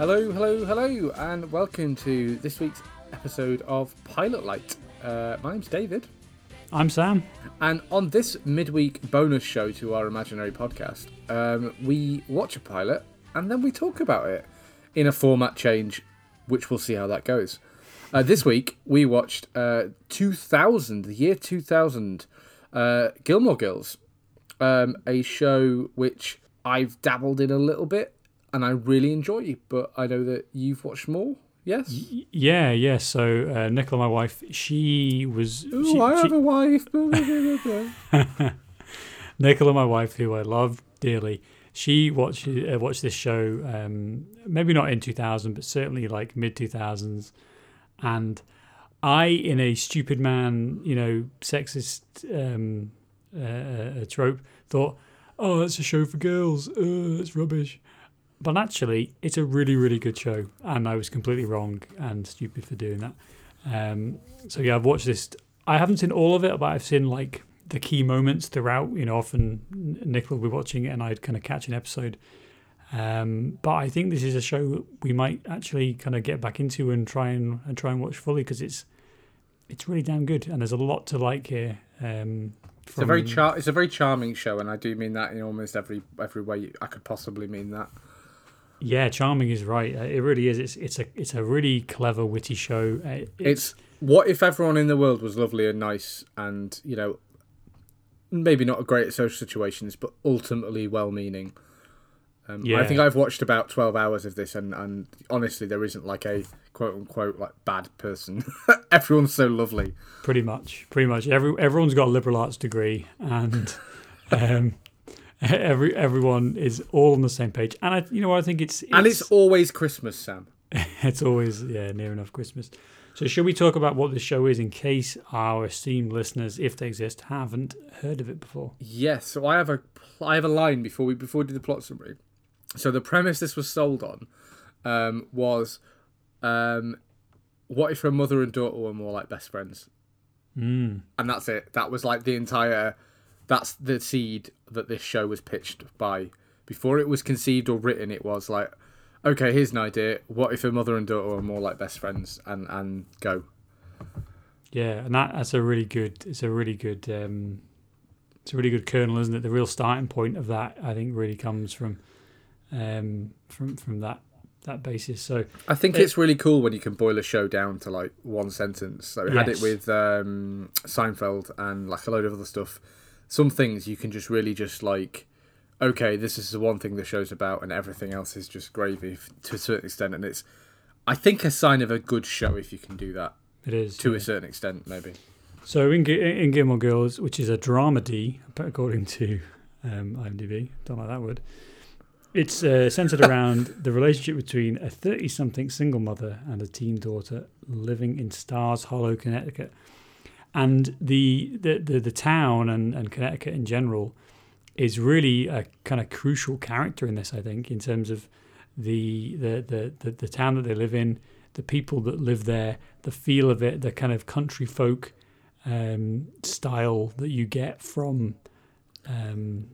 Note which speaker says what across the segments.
Speaker 1: Hello, hello, hello, and welcome to this week's episode of Pilot Light. Uh, my name's David,
Speaker 2: I'm Sam.
Speaker 1: and on this midweek bonus show to our imaginary podcast, um, we watch a pilot and then we talk about it in a format change, which we'll see how that goes. Uh, this week we watched uh, 2000, the year 2000, uh, Gilmore Girls, um, a show which I've dabbled in a little bit and I really enjoy, you, but I know that you've watched more. Yes.
Speaker 2: Y- Yeah, yeah. So uh, Nicola, my wife, she was.
Speaker 1: Ooh,
Speaker 2: she-
Speaker 1: I
Speaker 2: she-
Speaker 1: have a wife.
Speaker 2: Nicola, my wife, who I love dearly, she watched uh, watched this show. Um, maybe not in 2000, but certainly like mid 2000s. And I, in a stupid man, you know, sexist um, uh, uh, trope, thought, "Oh, that's a show for girls. Uh, it's rubbish." But actually, it's a really, really good show, and I was completely wrong and stupid for doing that. Um, so yeah, I've watched this. I haven't seen all of it, but I've seen like the key moments throughout. You know, often Nick will be watching it, and I'd kind of catch an episode. Um, but I think this is a show we might actually kind of get back into and try and, and try and watch fully because it's it's really damn good, and there's a lot to like here. Um,
Speaker 1: It's a very char- It's a very charming show, and I do mean that in almost every every way I could possibly mean that.
Speaker 2: Yeah, charming is right. Uh, It really is. It's it's a it's a really clever, witty show. Uh,
Speaker 1: It's what if everyone in the world was lovely and nice, and you know, maybe not great at social situations, but ultimately well-meaning. Um, I think I've watched about twelve hours of this, and, and honestly, there isn't like a quote unquote like bad person. Everyone's so lovely.
Speaker 2: Pretty much, pretty much. Every everyone's got a liberal arts degree, and um, every everyone is all on the same page. And I, you know, I think it's, it's
Speaker 1: And it's always Christmas, Sam.
Speaker 2: it's always yeah near enough Christmas. So should we talk about what the show is in case our esteemed listeners, if they exist, haven't heard of it before?
Speaker 1: Yes, so I have a I have a line before we before we do the plot summary. So the premise this was sold on um, was, um, what if her mother and daughter were more like best friends?
Speaker 2: Mm.
Speaker 1: And that's it. That was like the entire. That's the seed that this show was pitched by. Before it was conceived or written, it was like, okay, here's an idea. What if a mother and daughter are more like best friends? And and go.
Speaker 2: Yeah, and that that's a really good. It's a really good. Um, it's a really good kernel, isn't it? The real starting point of that, I think, really comes from, um, from from that that basis. So
Speaker 1: I think
Speaker 2: It-
Speaker 1: it's really cool when you can boil a show down to like one sentence. So we had it with um, Seinfeld and like a load of other stuff. Some things you can just really just like, okay, this is the one thing the show's about, and everything else is just gravy f- to a certain extent. And it's, I think, a sign of a good show if you can do that
Speaker 2: it is
Speaker 1: to
Speaker 2: yeah.
Speaker 1: a certain extent, maybe.
Speaker 2: So in, in Gilmore Girls, which is a dramedy, according to um, IMDb, don't like that word. It's uh, centered around the relationship between a 30-something single mother and a teen daughter living in Stars Hollow, Connecticut. And the the, the, the town and, and Connecticut in general is really a kind of crucial character in this, I think, in terms of the the, the, the, the town that they live in, the people that live there, the feel of it, the kind of country folk um, style that you get from um,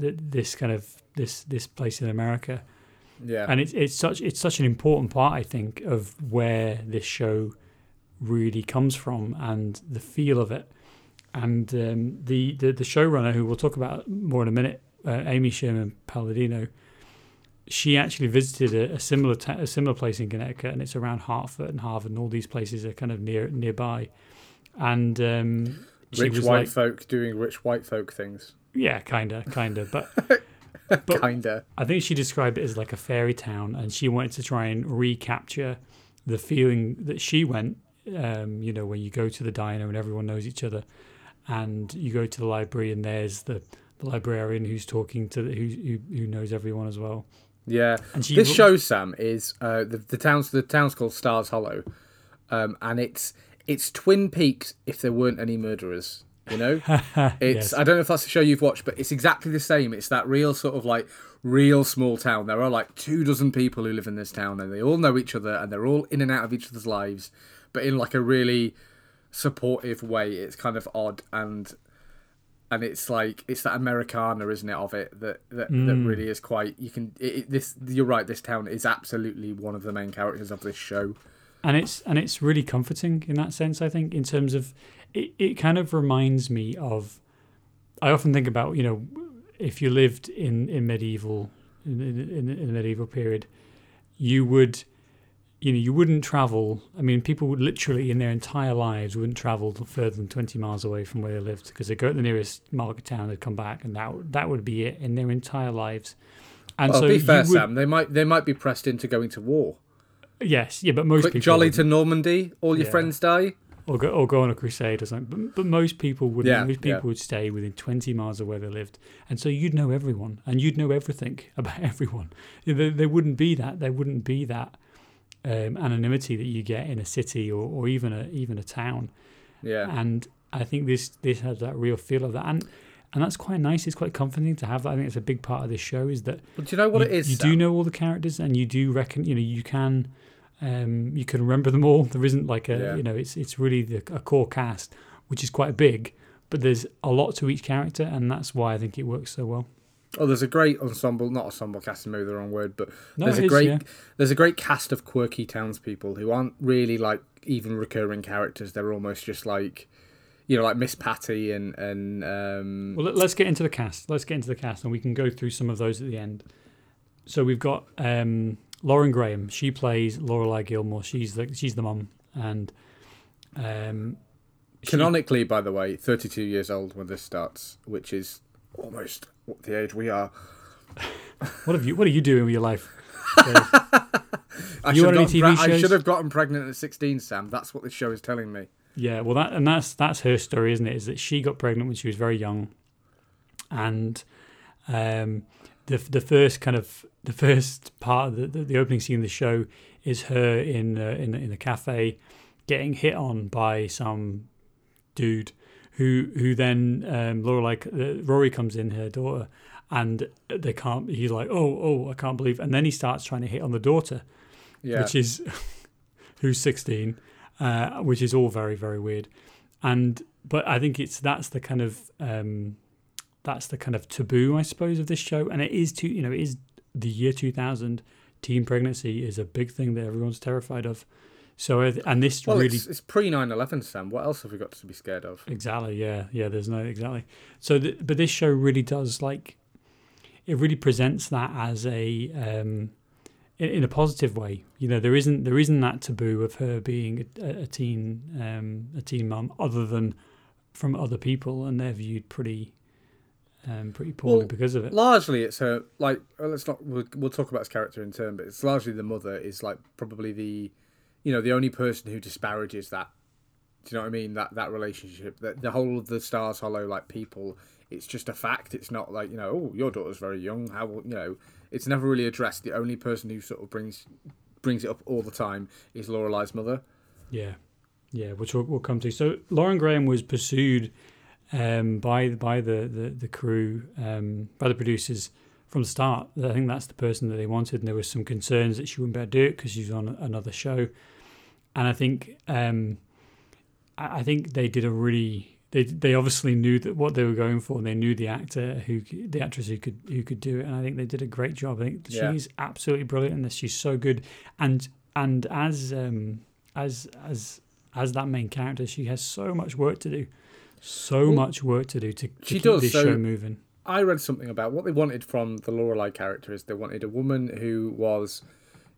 Speaker 2: th- this kind of this this place in America,
Speaker 1: Yeah.
Speaker 2: and it's it's such it's such an important part, I think, of where this show really comes from and the feel of it. And um, the, the the showrunner, who we'll talk about more in a minute, uh, Amy Sherman Palladino, she actually visited a, a similar ta- a similar place in Connecticut, and it's around Hartford and Harvard, and all these places are kind of near nearby. And um,
Speaker 1: rich white
Speaker 2: like,
Speaker 1: folk doing rich white folk things.
Speaker 2: yeah, kinda, kinda, but But-
Speaker 1: Kinda.
Speaker 2: I think she described it as like a fairy town, and she wanted to try and recapture the feeling that she went. Um, you know, when you go to the diner and everyone knows each other, and you go to the library and there's the, the librarian who's talking to the, who, who who knows everyone as well.
Speaker 1: Yeah.
Speaker 2: And she
Speaker 1: this show, Sam, is uh, the the town's the town's called Stars Hollow, um, and it's it's Twin Peaks if there weren't any murderers. You know, it's
Speaker 2: Yes.
Speaker 1: I don't know if that's a show you've watched, but it's exactly the same. It's that real sort of like real small town. There are like two dozen people who live in this town, and they all know each other, and they're all in and out of each other's lives, but in like a really supportive way. It's kind of odd and and it's like it's that Americana, isn't it, of it that that, that
Speaker 2: Mm.
Speaker 1: really is quite. You can it, it- this. You're right. This town is absolutely one of the main characters of this show.
Speaker 2: and it's and it's really comforting in that sense. I think in terms of it, it kind of reminds me of. I often think about you know, if you lived in in medieval in in, in, in the medieval period, you would. You know, you wouldn't travel. I mean, people would literally, in their entire lives, wouldn't travel further than twenty miles away from where they lived because they go to the nearest market town, they'd come back, and that would- that would be it in their entire lives. And
Speaker 1: well,
Speaker 2: so,
Speaker 1: be fair,
Speaker 2: would,
Speaker 1: Sam. They might they might be pressed into going to war.
Speaker 2: yes, yeah, but most
Speaker 1: Quick
Speaker 2: people
Speaker 1: jolly
Speaker 2: wouldn't.
Speaker 1: to Normandy. All your
Speaker 2: Yeah.
Speaker 1: friends die.
Speaker 2: or go or go on a crusade or something. But, but most people would
Speaker 1: Yeah,
Speaker 2: most people
Speaker 1: yeah.
Speaker 2: would stay within twenty miles of where they lived, and so you'd know everyone and you'd know everything about everyone. There, there wouldn't be that. There wouldn't be that um, anonymity that you get in a city or, or even a even a town.
Speaker 1: Yeah.
Speaker 2: And I think this this has that real feel of that, and and that's quite nice. It's quite comforting to have that. I think it's a big part of this show is that
Speaker 1: But do you know what
Speaker 2: you,
Speaker 1: it is?
Speaker 2: You
Speaker 1: Sam?
Speaker 2: do know all the characters, and you do reckon. You know, you can, um, you can remember them all. There isn't like a,
Speaker 1: Yeah.
Speaker 2: you know, it's it's really the, a core cast, which is quite big, but there's a lot to each character, and that's why I think it works so well.
Speaker 1: Oh, there's a great ensemble, not ensemble cast, maybe the wrong word, but
Speaker 2: No,
Speaker 1: there's a
Speaker 2: is,
Speaker 1: great
Speaker 2: yeah.
Speaker 1: there's a great cast of quirky townspeople who aren't really like even recurring characters. They're almost just like, you know, like Miss Patty and and um,
Speaker 2: Well, let- let's get into the cast. Let's get into the cast, and we can go through some of those at the end. So we've got um, Lauren Graham. She plays Lorelai Gilmore. She's the she's the mum, and um, she-
Speaker 1: canonically, by the way, 32 years old when this starts, which is almost what the age we are.
Speaker 2: what have you What are you doing with your life?
Speaker 1: I
Speaker 2: You
Speaker 1: should,
Speaker 2: on
Speaker 1: have
Speaker 2: any
Speaker 1: gotten
Speaker 2: TV
Speaker 1: pre- I should have gotten pregnant at 16, Sam. That's what this show is telling me.
Speaker 2: Yeah, well, that and that's that's her story, isn't it? Is that she got pregnant when she was very young, and um, the the first kind of the first part of the, the, the opening scene of the show is her in uh, in in a cafe getting hit on by some dude who who then um, Laura like uh, Rory comes in her daughter and they can't he's like oh oh I can't believe and then he starts trying to hit on the daughter
Speaker 1: Yeah.
Speaker 2: which is who's 16 uh, which is all very very weird. And but i think it's that's the kind of um, that's the kind of taboo i suppose of this show. And it is too you know it is the year 2000 teen pregnancy is a big thing that everyone's terrified of so and this
Speaker 1: well,
Speaker 2: really
Speaker 1: it's, it's pre 9 11, Sam. What else have we got to be scared of?
Speaker 2: Exactly. Yeah. Yeah. There's no exactly. So, the, but this show really does like, it really presents that as a, um, in, in a positive way. You know, there isn't there isn't that taboo of her being a, a teen um, a teen mum, other than from other people, and they're viewed pretty, um, pretty poorly
Speaker 1: Well,
Speaker 2: because of it.
Speaker 1: Largely, it's her. Like, well, let's not. We'll, we'll talk about his character in turn, but it's largely the mother is like probably the, you know, the only person who disparages that. Do you know what I mean? That that relationship, that the whole of the Stars Hollow like people. It's just a fact. It's not like you know, oh, your daughter's very young. How you know? It's never really addressed. The only person who sort of brings brings it up all the time is Lorelai's mother.
Speaker 2: Yeah, yeah, which we'll, we'll come to. So Lauren Graham was pursued um, by by the the, the crew, um, by the producers from the start. I think that's the person that they wanted, and there was some concerns that she wouldn't be able to do it because she's on another show. And I think um, I, think they did a really they they obviously knew that what they were going for, and they knew the actor who the actress who could who could do it, and I think they did a great job. I think
Speaker 1: Yeah.
Speaker 2: she's absolutely brilliant in this. She's so good, and and as um as as as that main character, she has so much work to do, so
Speaker 1: Well,
Speaker 2: much work to do to, to
Speaker 1: she
Speaker 2: keep
Speaker 1: does,
Speaker 2: this
Speaker 1: so-
Speaker 2: show moving.
Speaker 1: I read something about what they wanted from the Lorelai character is they wanted a woman who was,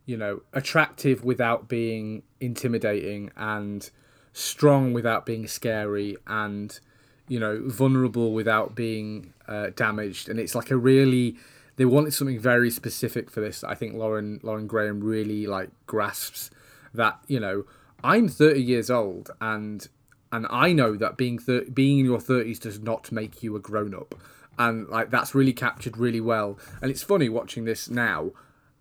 Speaker 1: you know, attractive without being intimidating and strong without being scary and, you know, vulnerable without being uh, damaged. And it's like a really they wanted something very specific for this. I think Lauren Lauren Graham really like grasps that, you know, I'm 30 years old and and I know that being thir- being in your 30s does not make you a grown up. And like that's really captured really well. And it's funny watching this now,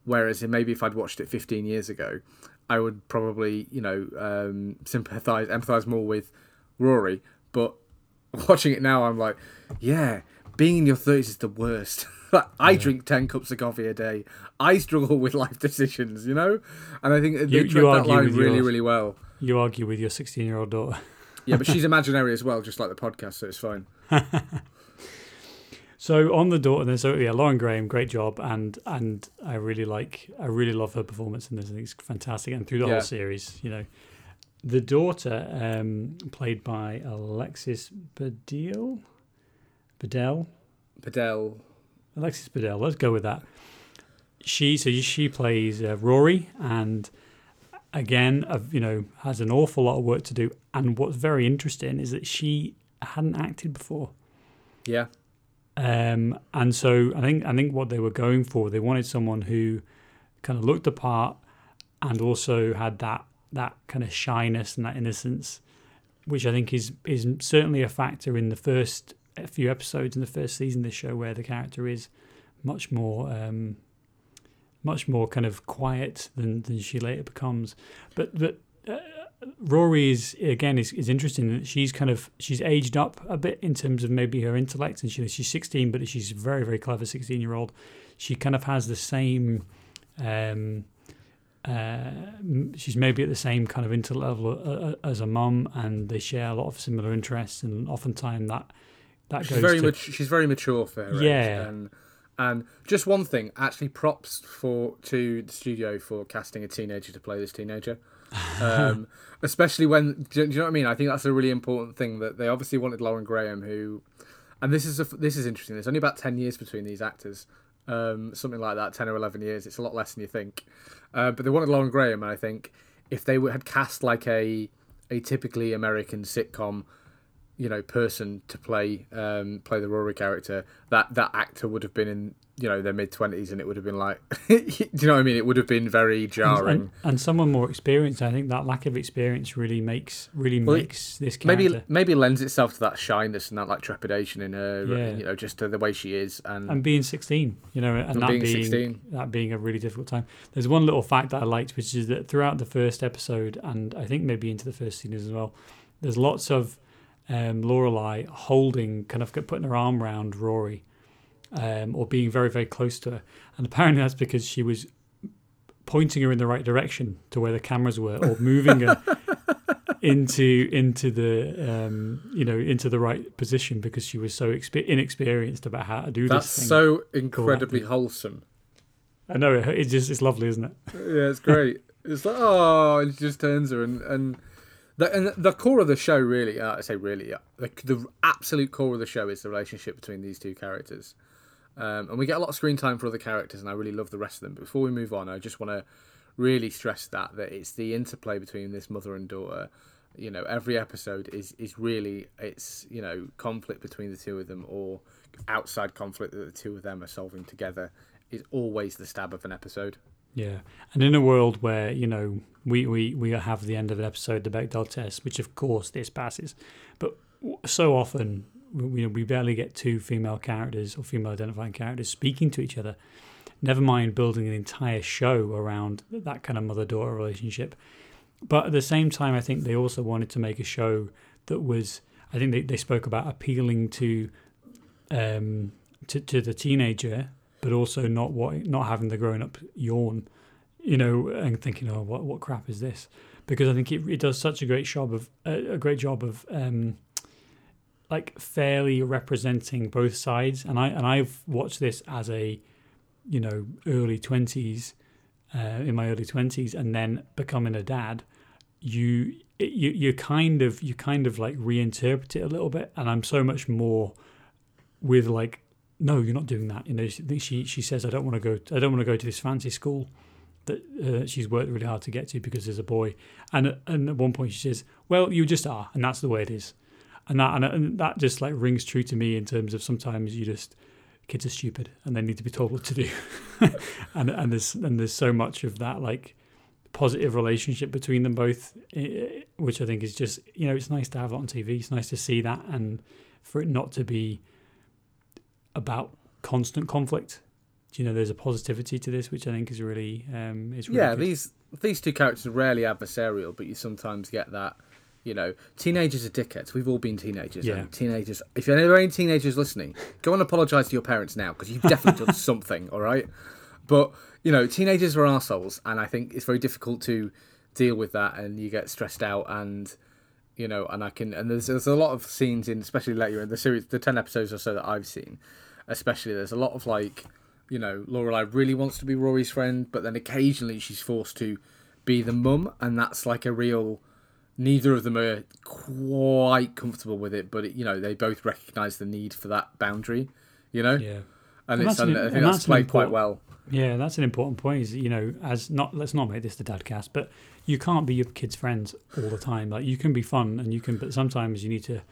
Speaker 1: whereas maybe if I'd watched it 15 years ago, I would probably you know um, sympathize, empathize more with Rory. But watching it now, I'm like, yeah, being in your 30s is the worst. Like, I drink 10 cups of coffee a day. I struggle with life decisions, you know? And I think they
Speaker 2: You-
Speaker 1: tread that
Speaker 2: argue
Speaker 1: line really,
Speaker 2: yours.
Speaker 1: really well.
Speaker 2: You argue with your 16 year old daughter.
Speaker 1: Yeah, but she's imaginary as well, just like the podcast, so it's fine.
Speaker 2: So on the daughter, then so yeah, Lauren Graham, great job, and and I really like, I really love her performance in this. I think it's fantastic, and through the
Speaker 1: Yeah.
Speaker 2: whole series, you know, the daughter, um, played by Alexis Badil, Badel,
Speaker 1: Padel.
Speaker 2: Alexis Badel. Let's go with that. She so she plays uh, Rory, and again, uh, you know, has an awful lot of work to do. And what's very interesting is that she hadn't acted before.
Speaker 1: Yeah.
Speaker 2: Um, and so I think I think what they were going for, they wanted someone who kind of looked the part and also had that that kind of shyness and that innocence, which I think is is certainly a factor in the first few episodes in the first season of this show, where the character is much more um, much more kind of quiet than than she later becomes. But but Rory is again is, is interesting that she's kind of she's aged up a bit in terms of maybe her intellect and she, she's 16 but she's a very very clever 16 year old she kind of has the same um uh, she's maybe at the same kind of intellect level uh, uh, as a mum and they share a lot of similar interests and oftentimes that that
Speaker 1: She's
Speaker 2: goes
Speaker 1: very
Speaker 2: to,
Speaker 1: much. She's very mature for her age.
Speaker 2: Yeah.
Speaker 1: And and just one thing, actually, props for to the studio for casting a teenager to play this teenager. Um, especially when do, you- do you know what I mean? I think that's a really important thing that they obviously wanted Lauren Graham, who, and this is a, this is interesting. There's only about ten years between these actors, um, something like that, ten or eleven years. It's a lot less than you think. Uh, but they wanted Lauren Graham, and I think if they had cast like a a typically American sitcom you know person to play um play the Rory character that that actor would have been in you know their mid 20s and it would have been like do you know what I mean it would have been very jarring
Speaker 2: and, and someone more experienced I think that lack of experience really makes really
Speaker 1: Well,
Speaker 2: makes this character
Speaker 1: maybe maybe lends itself to that shyness and that like trepidation in her
Speaker 2: Yeah.
Speaker 1: you know just to the way she is and,
Speaker 2: and being 16 you know and,
Speaker 1: And
Speaker 2: that
Speaker 1: being
Speaker 2: being,
Speaker 1: 16.
Speaker 2: that being a really difficult time there's one little fact that i liked which is that throughout the first episode and i think maybe into the first season as well there's lots of um, Lorelai holding kind of putting her arm around rory um, or being very very close to her and apparently that's because she was pointing her in the right direction to where the cameras were or moving her into into the um, you know into the right position because she was so expe- inexperienced about how to do
Speaker 1: that's
Speaker 2: this thing.
Speaker 1: so incredibly
Speaker 2: acting.
Speaker 1: wholesome
Speaker 2: I know it- it's just it's lovely, isn't it?
Speaker 1: yeah it's great it's like oh and she just turns her and and the, and the core of the show really uh, I say really uh, the, the absolute core of the show is the relationship between these two characters. Um, and we get a lot of screen time for other characters and I really love the rest of them. But before we move on I just want to really stress that that it's the interplay between this mother and daughter. You know every episode is is really it's you know conflict between the two of them or outside conflict that the two of them are solving together is always the stab of an episode
Speaker 2: Yeah, and in a world where you know we we we have the end of an episode, the Bechdel test, which of course this passes, but so often we we barely get two female characters or female identifying characters speaking to each other. Never mind building an entire show around that kind of mother daughter relationship. But at the same time, I think they also wanted to make a show that was. I think they, they spoke about appealing to, um, to to the teenager, but also not what not having the grown up yawn, you know, and thinking, oh, what what crap is this? Because I think it, it does such a great job of a, great job of um, like fairly representing both sides. And I and I've watched this as a, you know, early twenties, uh, in my early twenties, and then becoming a dad. You you you kind of you kind of like reinterpret it a little bit, and I'm so much more with like no, you're not doing that. You know, she she, says, I don't want to go. I don't want to go to this fancy school that uh, she's worked really hard to get to because there's a boy. And and at one point she says, well, you just are, and that's the way it is. And that and, and that just like rings true to me in terms of sometimes you just kids are stupid and they need to be told what to do. and and there's and there's so much of that like positive relationship between them both, which I think is just you know it's nice to have on TV. It's nice to see that and for it not to be about constant conflict. Do you know, there's a positivity to this, which I think is really um, is really
Speaker 1: yeah,
Speaker 2: good.
Speaker 1: these these two characters are rarely adversarial, but you sometimes get that. You know, teenagers are dickheads. We've all been teenagers.
Speaker 2: Yeah.
Speaker 1: And teenagers. If there are any teenagers listening, go and apologise to your parents now because you've definitely done something. All right, but you know, teenagers are assholes, and I think it's very difficult to deal with that, and you get stressed out, and you know, and I can, and there's there's a lot of scenes in, especially later in the series, the ten episodes or so that I've seen, especially. There's a lot of like, you know, Lorelai really wants to be Rory's friend, but then occasionally she's forced to be the mum, and that's like a real. Neither of them are quite comfortable with it, but it, you know they both recognise the need for that boundary. You know,
Speaker 2: Yeah.
Speaker 1: and
Speaker 2: And
Speaker 1: it's
Speaker 2: that's an-
Speaker 1: and I
Speaker 2: and
Speaker 1: that's
Speaker 2: that's
Speaker 1: played quite well.
Speaker 2: Yeah, that's an important point. Is you know, as not let's not make this the dad cast, but you can't be your kids' friends all the time. Like you can be fun and you can, but sometimes you need to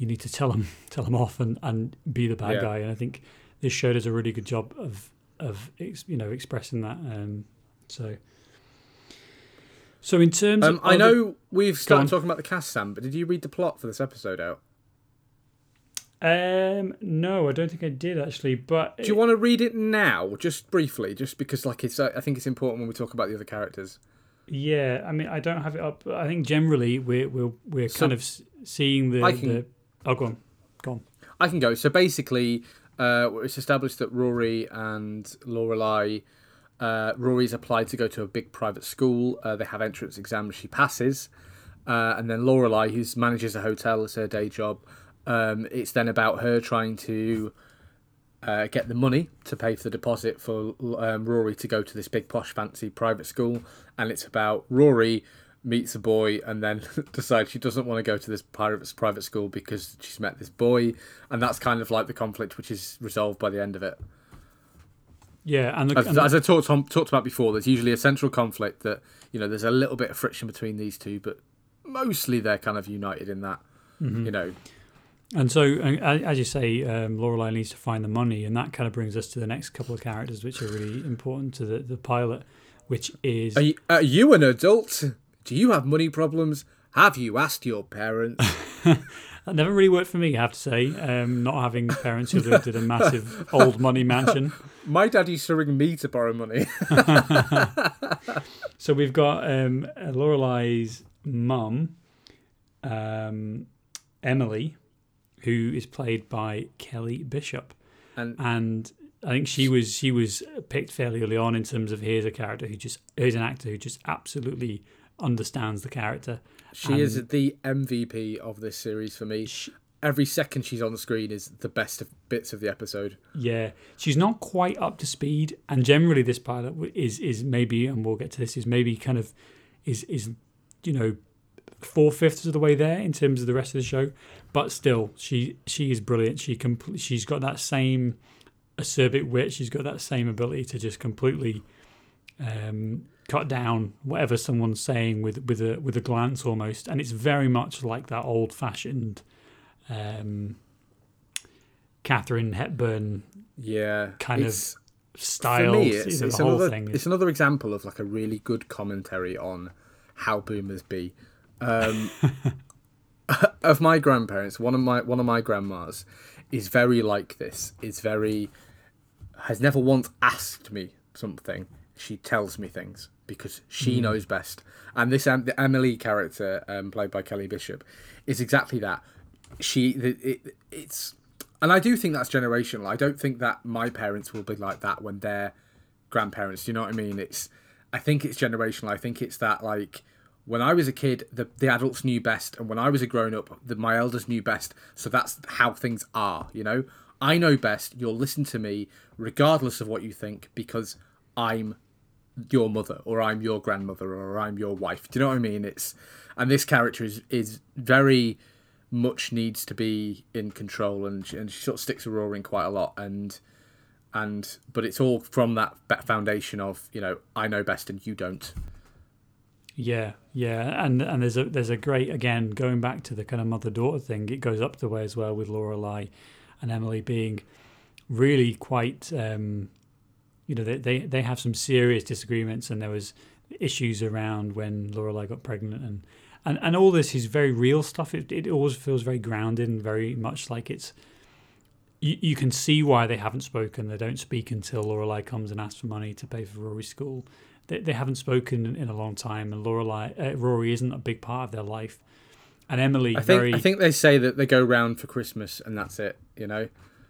Speaker 2: you need to tell them tell them off and and be the bad
Speaker 1: Yeah.
Speaker 2: guy. And I think this show does a really good job of of ex, you know expressing that. Um, so so in terms
Speaker 1: Um,
Speaker 2: of
Speaker 1: I know we've
Speaker 2: on.
Speaker 1: started talking about the cast, Sam, but did you read the plot for this episode out?
Speaker 2: Um, no, I don't think I did actually. But
Speaker 1: Do you want to read it now, just briefly, just because like it's I think it's important when we talk about the other characters.
Speaker 2: Yeah, I mean, I don't have it up. But I think generally we're we're we're
Speaker 1: So-
Speaker 2: kind of seeing the
Speaker 1: can-
Speaker 2: the. Oh, go on, go on.
Speaker 1: I can go. So basically, uh, it's established that Rory and Lorelai, uh, Rory's applied to go to a big private school. Uh, they have entrance exams. She passes, uh, and then Lorelai, who manages a hotel as her day job, um, it's then about her trying to uh, get the money to pay for the deposit for um, Rory to go to this big posh fancy private school, and it's about Rory meets a boy and then decides she doesn't want to go to this private private school because she's met this boy, and that's kind of like the conflict which is resolved by the end of it.
Speaker 2: Yeah, and, the,
Speaker 1: As,
Speaker 2: and the-
Speaker 1: as I talked on, talked about before, there's usually a central conflict that you know there's a little bit of friction between these two, but mostly they're kind of united in that.
Speaker 2: Mm-hmm.
Speaker 1: You know,
Speaker 2: And so, and as you say, um, Lorelai needs to find the money, and that kind of brings us to the next couple of characters, which are really important to the, the pilot, which is
Speaker 1: are you, are you an adult? Do you have money problems? Have you asked your parents?
Speaker 2: that never really worked for me. I have to say, um, not having parents who lived in a massive old money mansion.
Speaker 1: My dad used to ring me to borrow money.
Speaker 2: So we've got um, Lorelai's mum, um, Emily, who is played by Kelly Bishop.
Speaker 1: and
Speaker 2: and I think she was she was picked fairly early on in terms of here's a character who just here's an actor who just absolutely understands the character.
Speaker 1: she is the MVP of this series for me.
Speaker 2: She,
Speaker 1: Every second she's on the screen is the best of bits of the episode.
Speaker 2: yeah, she's not quite up to speed, and generally this pilot is is maybe, and we'll get to this, is maybe kind of is is you know four fifths of the way there in terms of the rest of the show, but still she she is brilliant. She compl- she's got that same acerbic wit. She's got that same ability to just completely um, cut down whatever someone's saying with with a with a glance almost, and it's very much like that old fashioned. Um, Katharine Hepburn
Speaker 1: Yeah,
Speaker 2: Kind of style,
Speaker 1: me,
Speaker 2: you
Speaker 1: it's,
Speaker 2: know,
Speaker 1: it's
Speaker 2: the whole
Speaker 1: another
Speaker 2: thing.
Speaker 1: it's another example of like a really good commentary on how boomers be. Um, of my grandparents, one of my one of my grandmas is very like this. Is very has never once asked me something. She tells me things because she
Speaker 2: Hmm.
Speaker 1: knows best. And this um, the Emily character, um, played by Kelly Bishop, is exactly that. She the, it, it's and I do think that's generational. I don't think that my parents will be like that when they're grandparents. Do you know what I mean? It's I think it's generational. I think it's that like when I was a kid, the the adults knew best, and when I was a grown up, the, my elders knew best. So that's how things are. You know, I know best. You'll listen to me regardless of what you think because I'm your mother or I'm your grandmother or I'm your wife. Do you know what I mean? It's and this character is is very much needs to be in control and she, and she sort of sticks a roaring quite a lot and and but it's all from that foundation of you know I know best and you don't.
Speaker 2: Yeah, yeah, and and there's a there's a great again going back to the kind of mother daughter thing. It goes up the way as well with Lorelai and Emily being really quite. Um, you know, they, they they have some serious disagreements, and there was issues around when Lorelai got pregnant, and and and all this is very real stuff. It it always feels very grounded and very much like it's. You, you can see why they haven't spoken. They don't speak until Lorelai comes and asks for money to pay for Rory's school they, they haven't spoken in, a long time, and Lorelai, uh, Rory isn't a big part of their life. And Emily,
Speaker 1: I think
Speaker 2: very
Speaker 1: I think they say that they go round for Christmas and that's it. You know,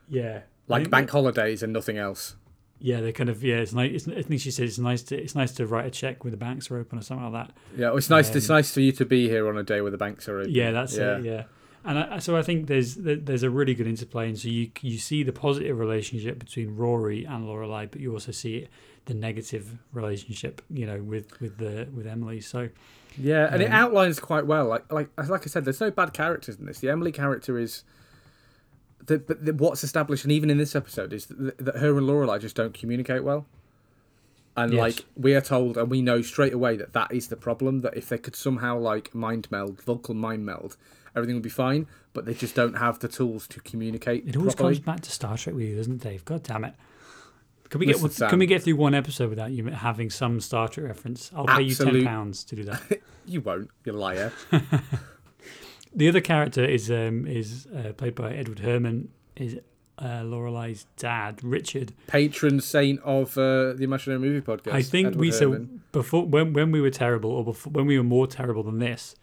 Speaker 2: yeah,
Speaker 1: like bank holidays and nothing else.
Speaker 2: Yeah, they kind of yeah. It's nice. It's, I think she said it's nice to it's nice to write a check when the banks are open or something like that.
Speaker 1: Yeah, well, it's nice. it's
Speaker 2: Um,
Speaker 1: nice for you to be here on a day where the banks are open.
Speaker 2: Yeah, that's
Speaker 1: yeah.
Speaker 2: it. Yeah, and I, so I think there's there's a really good interplay, and so you you see the positive relationship between Rory and Lorelai, but you also see the negative relationship, you know, with with the with Emily. So
Speaker 1: Yeah, and it
Speaker 2: Um,
Speaker 1: outlines quite well. Like like like I said, there's no bad characters in this. The Emily character is. The, but the, what's established, and even in this episode, is that, that her and Lorelai just don't communicate well. And
Speaker 2: Yes.
Speaker 1: like we are told, and we know straight away that that is the problem. That if they could somehow like mind meld, vocal mind meld, everything would be fine. But they just don't have the tools to communicate
Speaker 2: it always
Speaker 1: properly.
Speaker 2: comes back to Star Trek with you, doesn't it, Dave? God damn it! Can we get
Speaker 1: Sam.
Speaker 2: can we get through one episode without you having some Star Trek reference? I'll pay you ten pounds to do that.
Speaker 1: You won't, you liar.
Speaker 2: the other character is um is uh, played by Edward Herrmann. Is uh, Lorelai's dad, Richard.
Speaker 1: Patron saint of uh, the Imaginary Movie Podcast.
Speaker 2: I think
Speaker 1: Edward
Speaker 2: we so before when when we were terrible or before, when we were more terrible than this,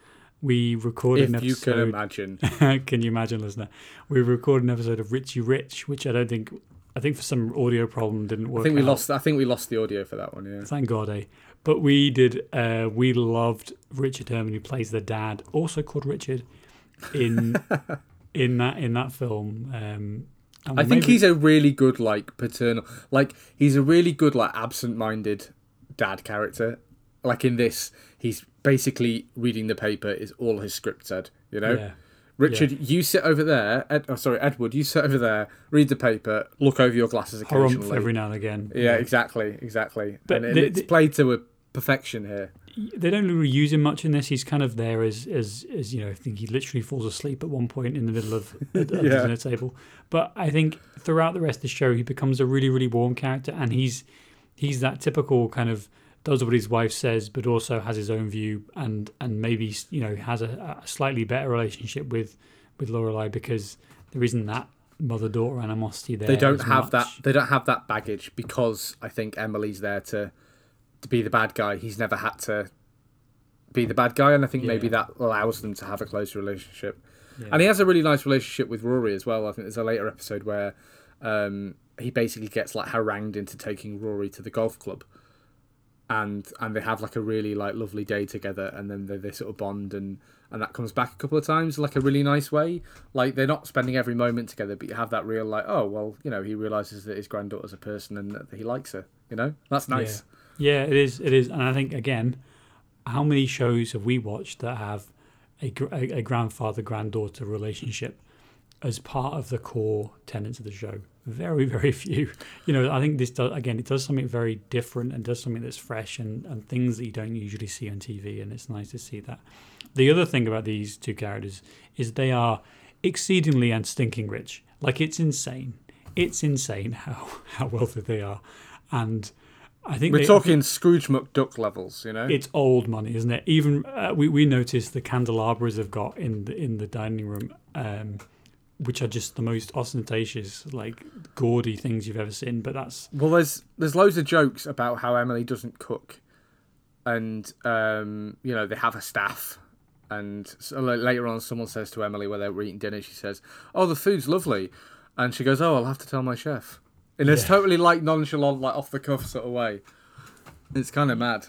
Speaker 2: we recorded
Speaker 1: If
Speaker 2: an
Speaker 1: you can
Speaker 2: episode.
Speaker 1: imagine.
Speaker 2: can you imagine, listener? We recorded an episode of Richie Rich, which I don't think I think for some audio problem didn't work.
Speaker 1: I think we
Speaker 2: out.
Speaker 1: lost. I think we lost the audio for that one. Yeah.
Speaker 2: Thank God, eh? But we did. Uh, we loved Richard Herrmann, who plays the dad, also called Richard, in in that in that film. Um,
Speaker 1: I think he's a really good like paternal, like he's a really good like absent-minded dad character. Like in this, he's basically reading the paper is all his script said. You know,
Speaker 2: yeah,
Speaker 1: Richard, you sit over there. Ed, oh, sorry, Edward, you sit over there, read the paper, look over your glasses
Speaker 2: harumph
Speaker 1: occasionally.
Speaker 2: every now and again.
Speaker 1: yeah, exactly, exactly.
Speaker 2: But
Speaker 1: and, and
Speaker 2: the-
Speaker 1: it's played to a perfection here.
Speaker 2: they don't really use him much in this. He's kind of there as as as you know. I think he literally falls asleep at one point in the middle of, the
Speaker 1: Yeah.
Speaker 2: dinner table. But I think throughout the rest of the show, he becomes a really really warm character, and he's he's that typical kind of does what his wife says, but also has his own view, and and maybe you know has a, a slightly better relationship with with Lorelai because there isn't that mother daughter animosity there.
Speaker 1: they don't have that they don't have that baggage because I think Emily's there to to be the bad guy. He's never had to be the bad guy, and I think maybe that allows them to have a close relationship.
Speaker 2: Yeah.
Speaker 1: And he has a really nice relationship with Rory as well. I think there's a later episode where um, he basically gets like harangued into taking Rory to the golf club, and and they have like a really like lovely day together, and then they, they sort of bond and. And that comes back a couple of times, like a really nice way. Like they're not spending every moment together, but you have that real, like, oh well, you know, he realizes that his granddaughter's a person and that he likes her. You know, that's nice.
Speaker 2: Yeah, it is. It is, and I think again, how many shows have we watched that have a, a, a grandfather granddaughter relationship as part of the core tenets of the show? Very, very few. You know, I think this does again. It does something very different and does something that's fresh and and things that you don't usually see on TV, and it's nice to see that. The other thing about these two characters is they are exceedingly and stinking rich. Like it's insane. It's insane how how wealthy they are, and I think
Speaker 1: We're
Speaker 2: they,
Speaker 1: talking Scrooge McDuck levels, you know.
Speaker 2: it's old money, isn't it? Even uh, we we noticed the candelabras they've got in the in the dining room, um, which are just the most ostentatious, like gaudy things you've ever seen. But that's
Speaker 1: Well, there's there's loads of jokes about how Emily doesn't cook, and um, you know they have a staff, and so later on someone says to Emily where they're eating dinner, she says, "Oh, the food's lovely," and she goes, "Oh, I'll have to tell my chef," in this
Speaker 2: Yeah.
Speaker 1: totally like nonchalant, like off the cuff sort of way. It's kind of mad.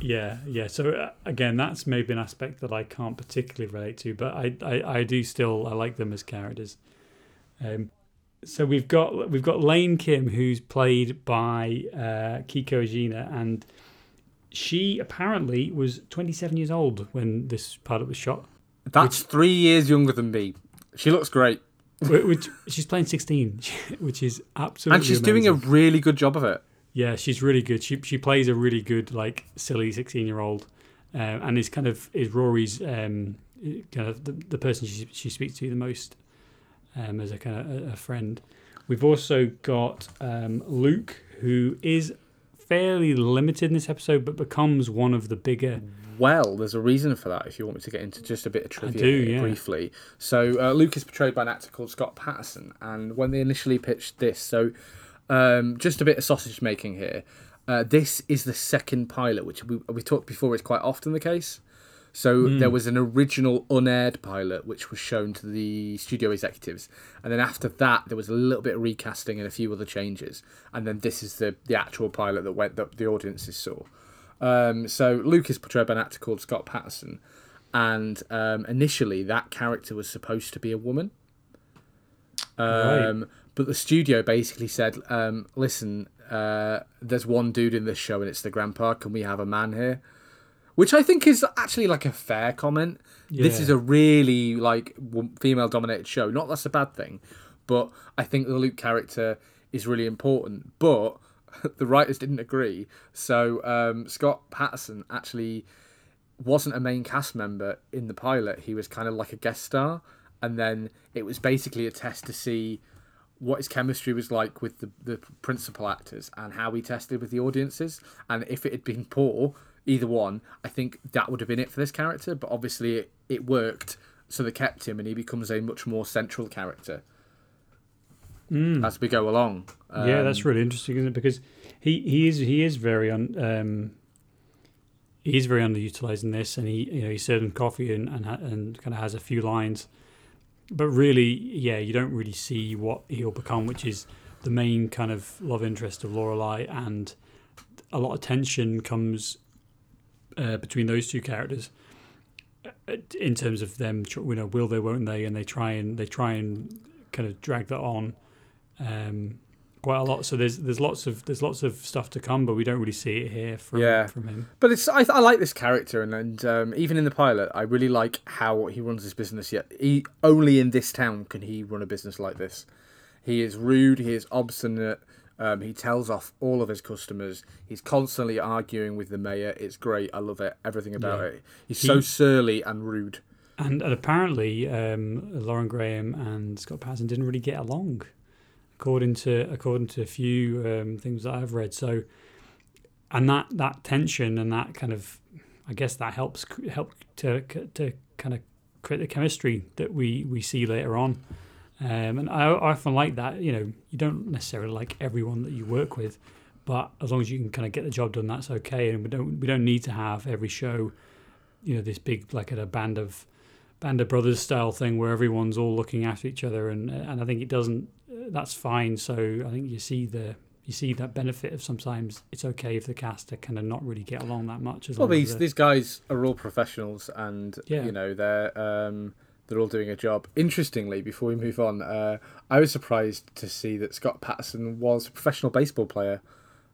Speaker 2: yeah, yeah. So uh, again, that's maybe an aspect that I can't particularly relate to, but I I, I do still I like them as characters. Um, so we've got we've got Lane Kim, who's played by uh, Keiko Agena, and she apparently was 27 years old when this pilot was shot.
Speaker 1: That's three years younger than me. She looks great,
Speaker 2: which she's playing 16 which is absolutely
Speaker 1: and she's doing a really good job of it.
Speaker 2: yeah she's really good. She she plays a really good like silly 16 year old uh, and is kind of is rory's um kind of the, the person she, she speaks to the most um as a kind of a, a friend. We've also got um luke who is fairly limited in this episode but becomes one of the bigger
Speaker 1: Well, there's a reason for that. If you want me to get into just a bit of trivia
Speaker 2: do, yeah.
Speaker 1: briefly, so uh, Luke is portrayed by an actor called Scott Patterson, and when they initially pitched this, so um, just a bit of sausage making here. Uh, this is the second pilot, which we, we talked before is quite often the case. So there was an original unaired pilot which was shown to the studio executives, and then after that there was a little bit of recasting and a few other changes, and then this is the the actual pilot that went that the audiences saw. Um, so Luke is portrayed by an actor called Scott Patterson, and um, initially that character was supposed to be a woman.
Speaker 2: Right.
Speaker 1: Um, But the studio basically said, um, "Listen, uh, there's one dude in this show, and it's the grandpa. Can we have a man here?" Which I think is actually like a fair comment. This is a really like female dominated show. Not that's a bad thing, but I think the Luke character is really important. But the writers didn't agree, so um, Scott Patterson actually wasn't a main cast member in the pilot. He was kind of like a guest star, and then it was basically a test to see what his chemistry was like with the, the principal actors and how he tested with the audiences. And if it had been poor, either one, I think that would have been it for this character. But obviously, it, it worked, so they kept him, and he becomes a much more central character as we go along.
Speaker 2: yeah, that's
Speaker 1: Um,
Speaker 2: really interesting, isn't it? Because he, he is he is very un, um, he is very underutilized in this, and he you know he's serving coffee and and, and kind of has a few lines, but really, yeah, you don't really see what he'll become, which is the main kind of love interest of Lorelai, and a lot of tension comes uh, between those two characters uh, in terms of them, you know, will they, won't they, and they try and they try and kind of drag that on um, quite a lot. So there's there's lots of there's lots of stuff to come, but we don't really see it here from
Speaker 1: Yeah.
Speaker 2: from him.
Speaker 1: But it's I, I like this character, and and um, even in the pilot, I really like how he runs his business. Yet he only in this town can he run a business like this. He is rude. He is obstinate. Um, he tells off all of his customers. He's constantly arguing with the mayor. It's great. I love it. Everything about
Speaker 2: Yeah.
Speaker 1: it. He's
Speaker 2: He-
Speaker 1: so surly and rude.
Speaker 2: And, and apparently, um, Lauren Graham and Scott Patterson didn't really get along, according to according to a few um, things that I've read. So, and that that tension and that kind of, I guess that helps help to to kind of create the chemistry that we we see later on. Um, and I, I often like that. You know, you don't necessarily like everyone that you work with, but as long as you can kind of get the job done, that's okay. And we don't we don't need to have every show, you know, this big like a band of band of brothers style thing where everyone's all looking after each other. And and I think it doesn't. That's fine. So I think you see the you see that benefit of sometimes it's okay if the cast are kind of not really get along that much. As
Speaker 1: Well, these these guys are all professionals, and
Speaker 2: Yeah.
Speaker 1: you know they're um, they're all doing a job. Interestingly, before we move on, uh, I was surprised to see that Scott Patterson was a professional baseball player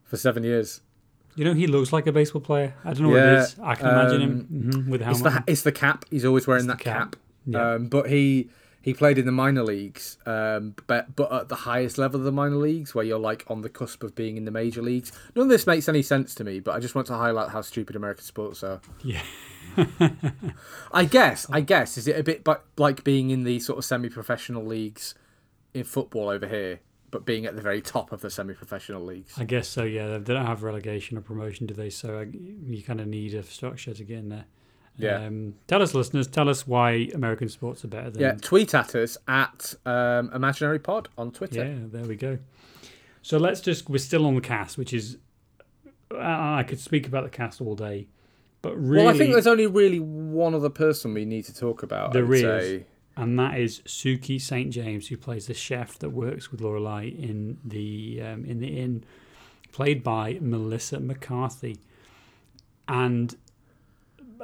Speaker 1: for seven years.
Speaker 2: you know, he looks like a baseball player. I don't know what it is. I can imagine him mhm, with a
Speaker 1: It's the it's the cap. He's always wearing
Speaker 2: It's
Speaker 1: that cap.
Speaker 2: cap. Yeah.
Speaker 1: Um, but he he played in the minor leagues, um, but but at the highest level of the minor leagues, where you're like on the cusp of being in the major leagues. None of this makes any sense to me, but I just want to highlight how stupid American sports are.
Speaker 2: yeah.
Speaker 1: I guess, I guess, is it a bit like being in the sort of semi-professional leagues in football over here, but being at the very top of the semi-professional leagues?
Speaker 2: I guess so. Yeah, they don't have relegation or promotion, do they? So uh, you kind of need a structure to get in there.
Speaker 1: Yeah.
Speaker 2: Um, tell us, listeners, tell us why American sports are better than.
Speaker 1: Yeah, tweet at us at um, Imaginary Pod on Twitter.
Speaker 2: Yeah, there we go. So let's just we're still on the cast, which is I I could speak about the cast all day, but really,
Speaker 1: Well, I think there's only really one other person we need to talk about.
Speaker 2: There is.
Speaker 1: say.
Speaker 2: and that is Sookie St James, who plays the chef that works with Lorelai in the um, in the inn, played by Melissa McCarthy. And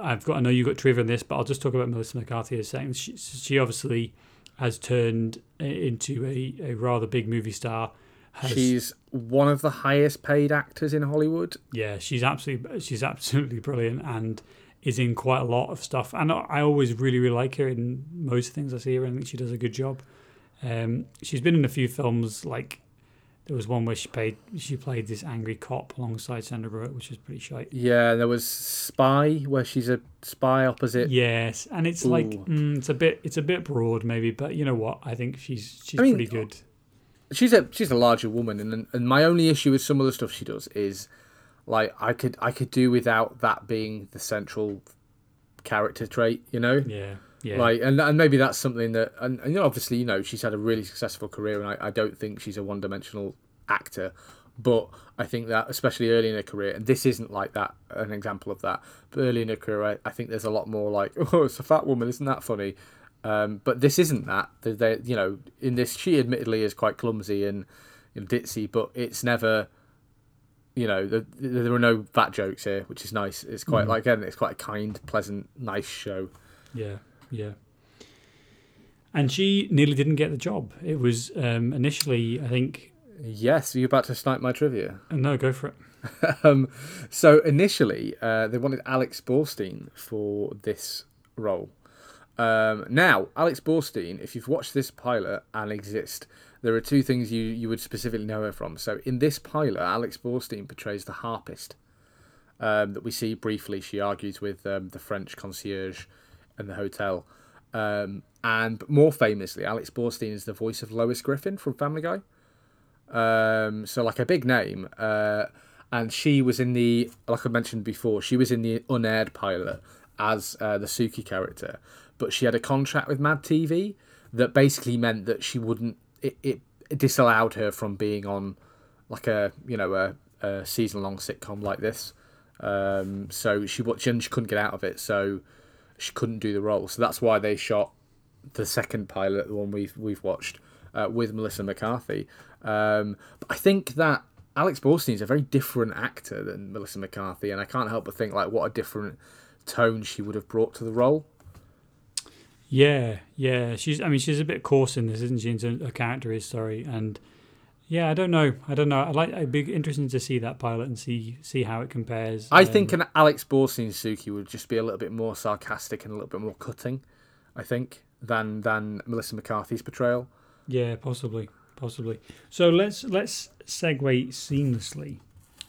Speaker 2: I've got I know you got trivia on this, but I'll just talk about Melissa McCarthy a second. She, she obviously has turned uh, into a, a rather big movie star. Has,
Speaker 1: She's one of the highest paid actors in Hollywood.
Speaker 2: yeah, she's absolutely she's absolutely brilliant and is in quite a lot of stuff. And I I always really really like her in most things I see her. in. I think she does a good job. Um, she's been in a few films. Like there was one where she played she played this angry cop alongside Sandra Bullock, which was pretty shite.
Speaker 1: Yeah, there was Spy, where she's a spy opposite.
Speaker 2: Yes, and it's like mm, it's a bit it's a bit broad maybe, but you know what? I think she's she's
Speaker 1: I mean,
Speaker 2: pretty good.
Speaker 1: she's a she's a larger woman, and and my only issue with some of the stuff she does is like I could I could do without that being the central character trait, you know.
Speaker 2: Yeah, yeah.
Speaker 1: Like and, and maybe that's something that and, and you know, obviously you know she's had a really successful career and I, I don't think she's a one dimensional actor but I think that especially early in her career and this isn't like that an example of that but early in her career I, I think there's a lot more like oh it's a fat woman isn't that funny um, but this isn't that they, they you know in this she admittedly is quite clumsy and you know, ditzy but it's never You know, the, the, there were no fat jokes here, which is nice. It's quite
Speaker 2: Mhm.
Speaker 1: like again, it's quite a kind, pleasant, nice show.
Speaker 2: Yeah, yeah. And she nearly didn't get the job. It was um, initially, I think.
Speaker 1: Yes, are you about to snipe my trivia?
Speaker 2: uh, No, go for it.
Speaker 1: um, so initially, uh, they wanted Alex Borstein for this role. Um, now, Alex Borstein, if you've watched this pilot and exist, there are two things you, you would specifically know her from. So in this pilot, Alex Borstein portrays the harpist um, that we see briefly. She argues with um, the French concierge in the hotel. Um, and more famously, Alex Borstein is the voice of Lois Griffin from Family Guy. Um, so like a big name. Uh, and she was in the, like I mentioned before, she was in the unaired pilot as uh, the Sookie character, but she had a contract with Mad TV that basically meant that she wouldn't. It, it, it disallowed her from being on like a you know a, a season long sitcom like this. Um, so she watched and she couldn't get out of it, so she couldn't do the role. So that's why they shot the second pilot, the one we've we've watched uh, with Melissa McCarthy. Um, but I think that Alex Borstein is a very different actor than Melissa McCarthy, and I can't help but think like what a different tone she would have brought to the role.
Speaker 2: Yeah, yeah. She's. I mean, she's a bit coarse in this, isn't she? In terms her character is sorry, and yeah, I don't know. I don't know. I'd like. It'd be interesting to see that pilot and see see how it compares.
Speaker 1: I
Speaker 2: Um,
Speaker 1: think an Alex Borstein Sookie would just be a little bit more sarcastic and a little bit more cutting. I think than than Melissa McCarthy's portrayal.
Speaker 2: Yeah, possibly, possibly. So let's let's segue seamlessly.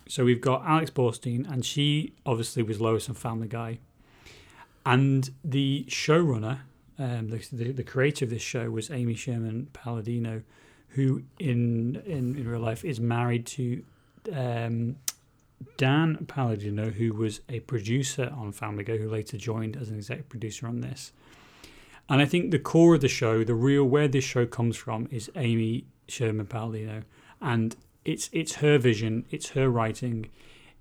Speaker 2: So we've got Alex Borstein, and she obviously was Lois and Family Guy, and the showrunner, um, the, the the creator of this show was Amy Sherman Palladino, who in in in real life is married to um, Dan Palladino, who was a producer on Family Guy, who later joined as an executive producer on this. And I think the core of the show, the real where this show comes from, is Amy Sherman Palladino, and it's it's her vision, it's her writing,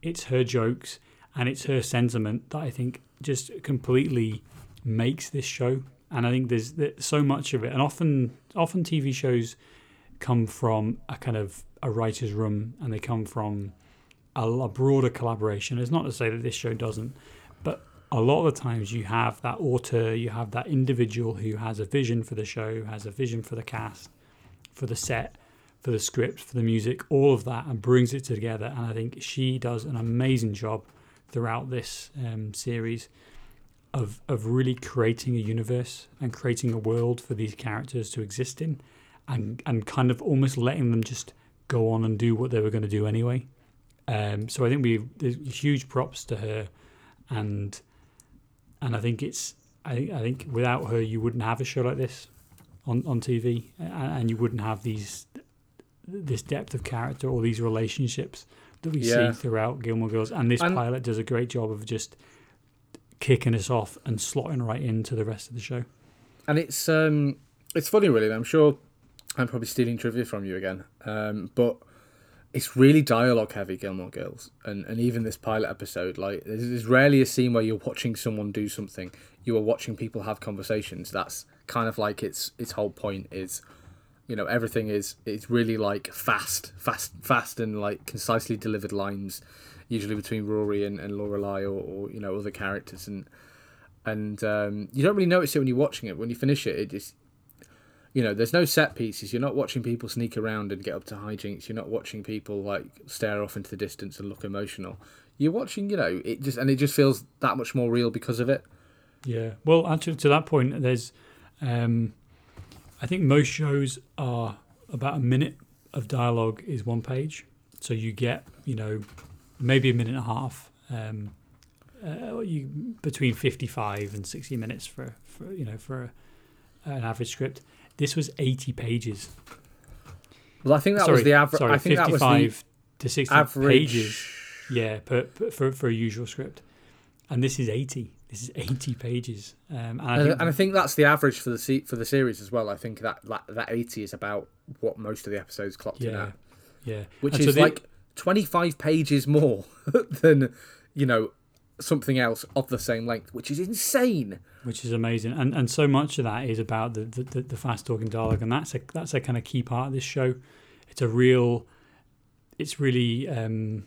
Speaker 2: it's her jokes, and it's her sentiment that I think just completely makes this show. And I think there's, there's so much of it, and often often TV shows come from a kind of a writer's room, and they come from a, a broader collaboration. It's not to say that this show doesn't, but a lot of the times you have that author, you have that individual who has a vision for the show, has a vision for the cast, for the set, for the script, for the music, all of that, and brings it together. And I think she does an amazing job throughout this um, series of of really creating a universe and creating a world for these characters to exist in, and and kind of almost letting them just go on and do what they were going to do anyway. Um, so I think we huge props to her, and and I think it's I think I think without her you wouldn't have a show like this on on TV, and, and you wouldn't have these this depth of character or these relationships that we
Speaker 1: Yeah.
Speaker 2: see throughout Gilmore Girls. And this
Speaker 1: And-
Speaker 2: pilot does a great job of just kicking us off and slotting right into the rest of the show.
Speaker 1: and it's um it's funny really i'm sure i'm probably stealing trivia from you again um but it's really dialogue heavy gilmore girls and and even this pilot episode like there's, there's rarely a scene where you're watching someone do something. You are watching people have conversations. That's kind of like its its whole point. Is you know everything is it's really like fast fast fast and like concisely delivered lines usually between rory and, and Lorelai or, or you know other characters. And and um, you don't really notice it when you're watching it. When you finish it, it just you know there's no set pieces. You're not watching people sneak around and get up to hijinks. You're not watching people like stare off into the distance and look emotional. You're watching, you know, it just and it just feels that much more real because of it.
Speaker 2: Yeah. Well, actually, to that point, there's, um, I think most shows are about a minute of dialogue is one page, so you get you know maybe a minute and a half. Um, uh, you between fifty five and sixty minutes for, for you know for an average script. This was eighty pages.
Speaker 1: Well, I think that
Speaker 2: sorry,
Speaker 1: was the average.
Speaker 2: Sorry,
Speaker 1: I think that was the
Speaker 2: to sixty
Speaker 1: average.
Speaker 2: pages. Yeah, per, per, for for a usual script, and this is eighty. This is eighty pages. Um, and I
Speaker 1: And,
Speaker 2: think
Speaker 1: and I think that's the average for the se- for the series as well. I think that that, that 80 is about what most of the episodes clocked in
Speaker 2: yeah,
Speaker 1: at,
Speaker 2: yeah.
Speaker 1: which
Speaker 2: And so
Speaker 1: is
Speaker 2: the-
Speaker 1: like 25 pages more than you know something else of the same length, which is insane.
Speaker 2: which is amazing, and and so much of that is about the the, the, fast talking dialogue, and that's a that's a kind of key part of this show. It's a real, it's really um,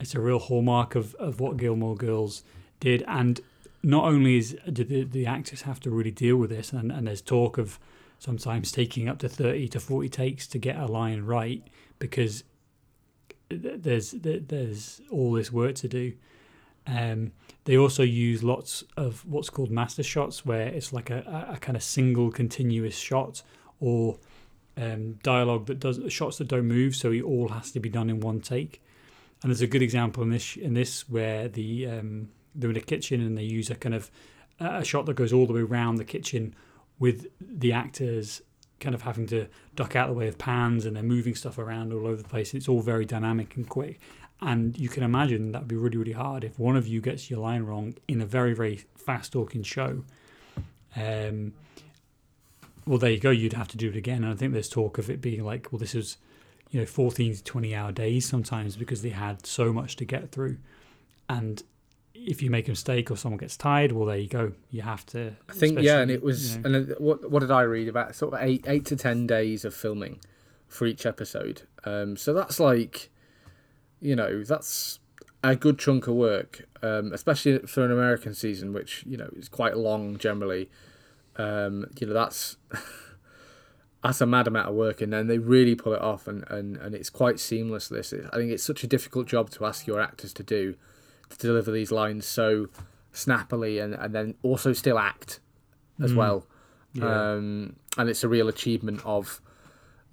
Speaker 2: it's a real hallmark of, of what Gilmore Girls did. And not only is do the, the actors have to really deal with this, and, and there's talk of sometimes taking up to 30 to 40 takes to get a line right because there's there's all this work to do. Um, they also use lots of what's called master shots, where it's like a, a kind of single continuous shot or um, dialogue that does shots that don't move, so it all has to be done in one take. And there's a good example in this in this where the um, they're in a kitchen and they use a kind of a shot that goes all the way around the kitchen with the actors kind of having to duck out the way of pans and they're moving stuff around all over the place. It's all very dynamic and quick. And you can imagine that'd be really, really hard if one of you gets your line wrong in a very, very fast talking show. Um, well, there you go. You'd have to do it again. And I think there's talk of it being like, well, this is, you know, 14 to 20 hour days sometimes because they had so much to get through. And if you make a mistake or someone gets tired, well, there you go. You have to.
Speaker 1: I think yeah, and it was. You know, and what what did I read about? Sort of eight eight to ten days of filming for each episode. Um, so that's like, you know, that's a good chunk of work, um, especially for an American season, which you know is quite long generally. Um, you know, that's. that's a mad amount of work, and then they really pull it off, and, and, and it's quite seamless. This, I think, it's such a difficult job to ask your actors to do, to deliver these lines so snappily and, and then also still act as mm. well. Yeah. Um, and it's a real achievement of,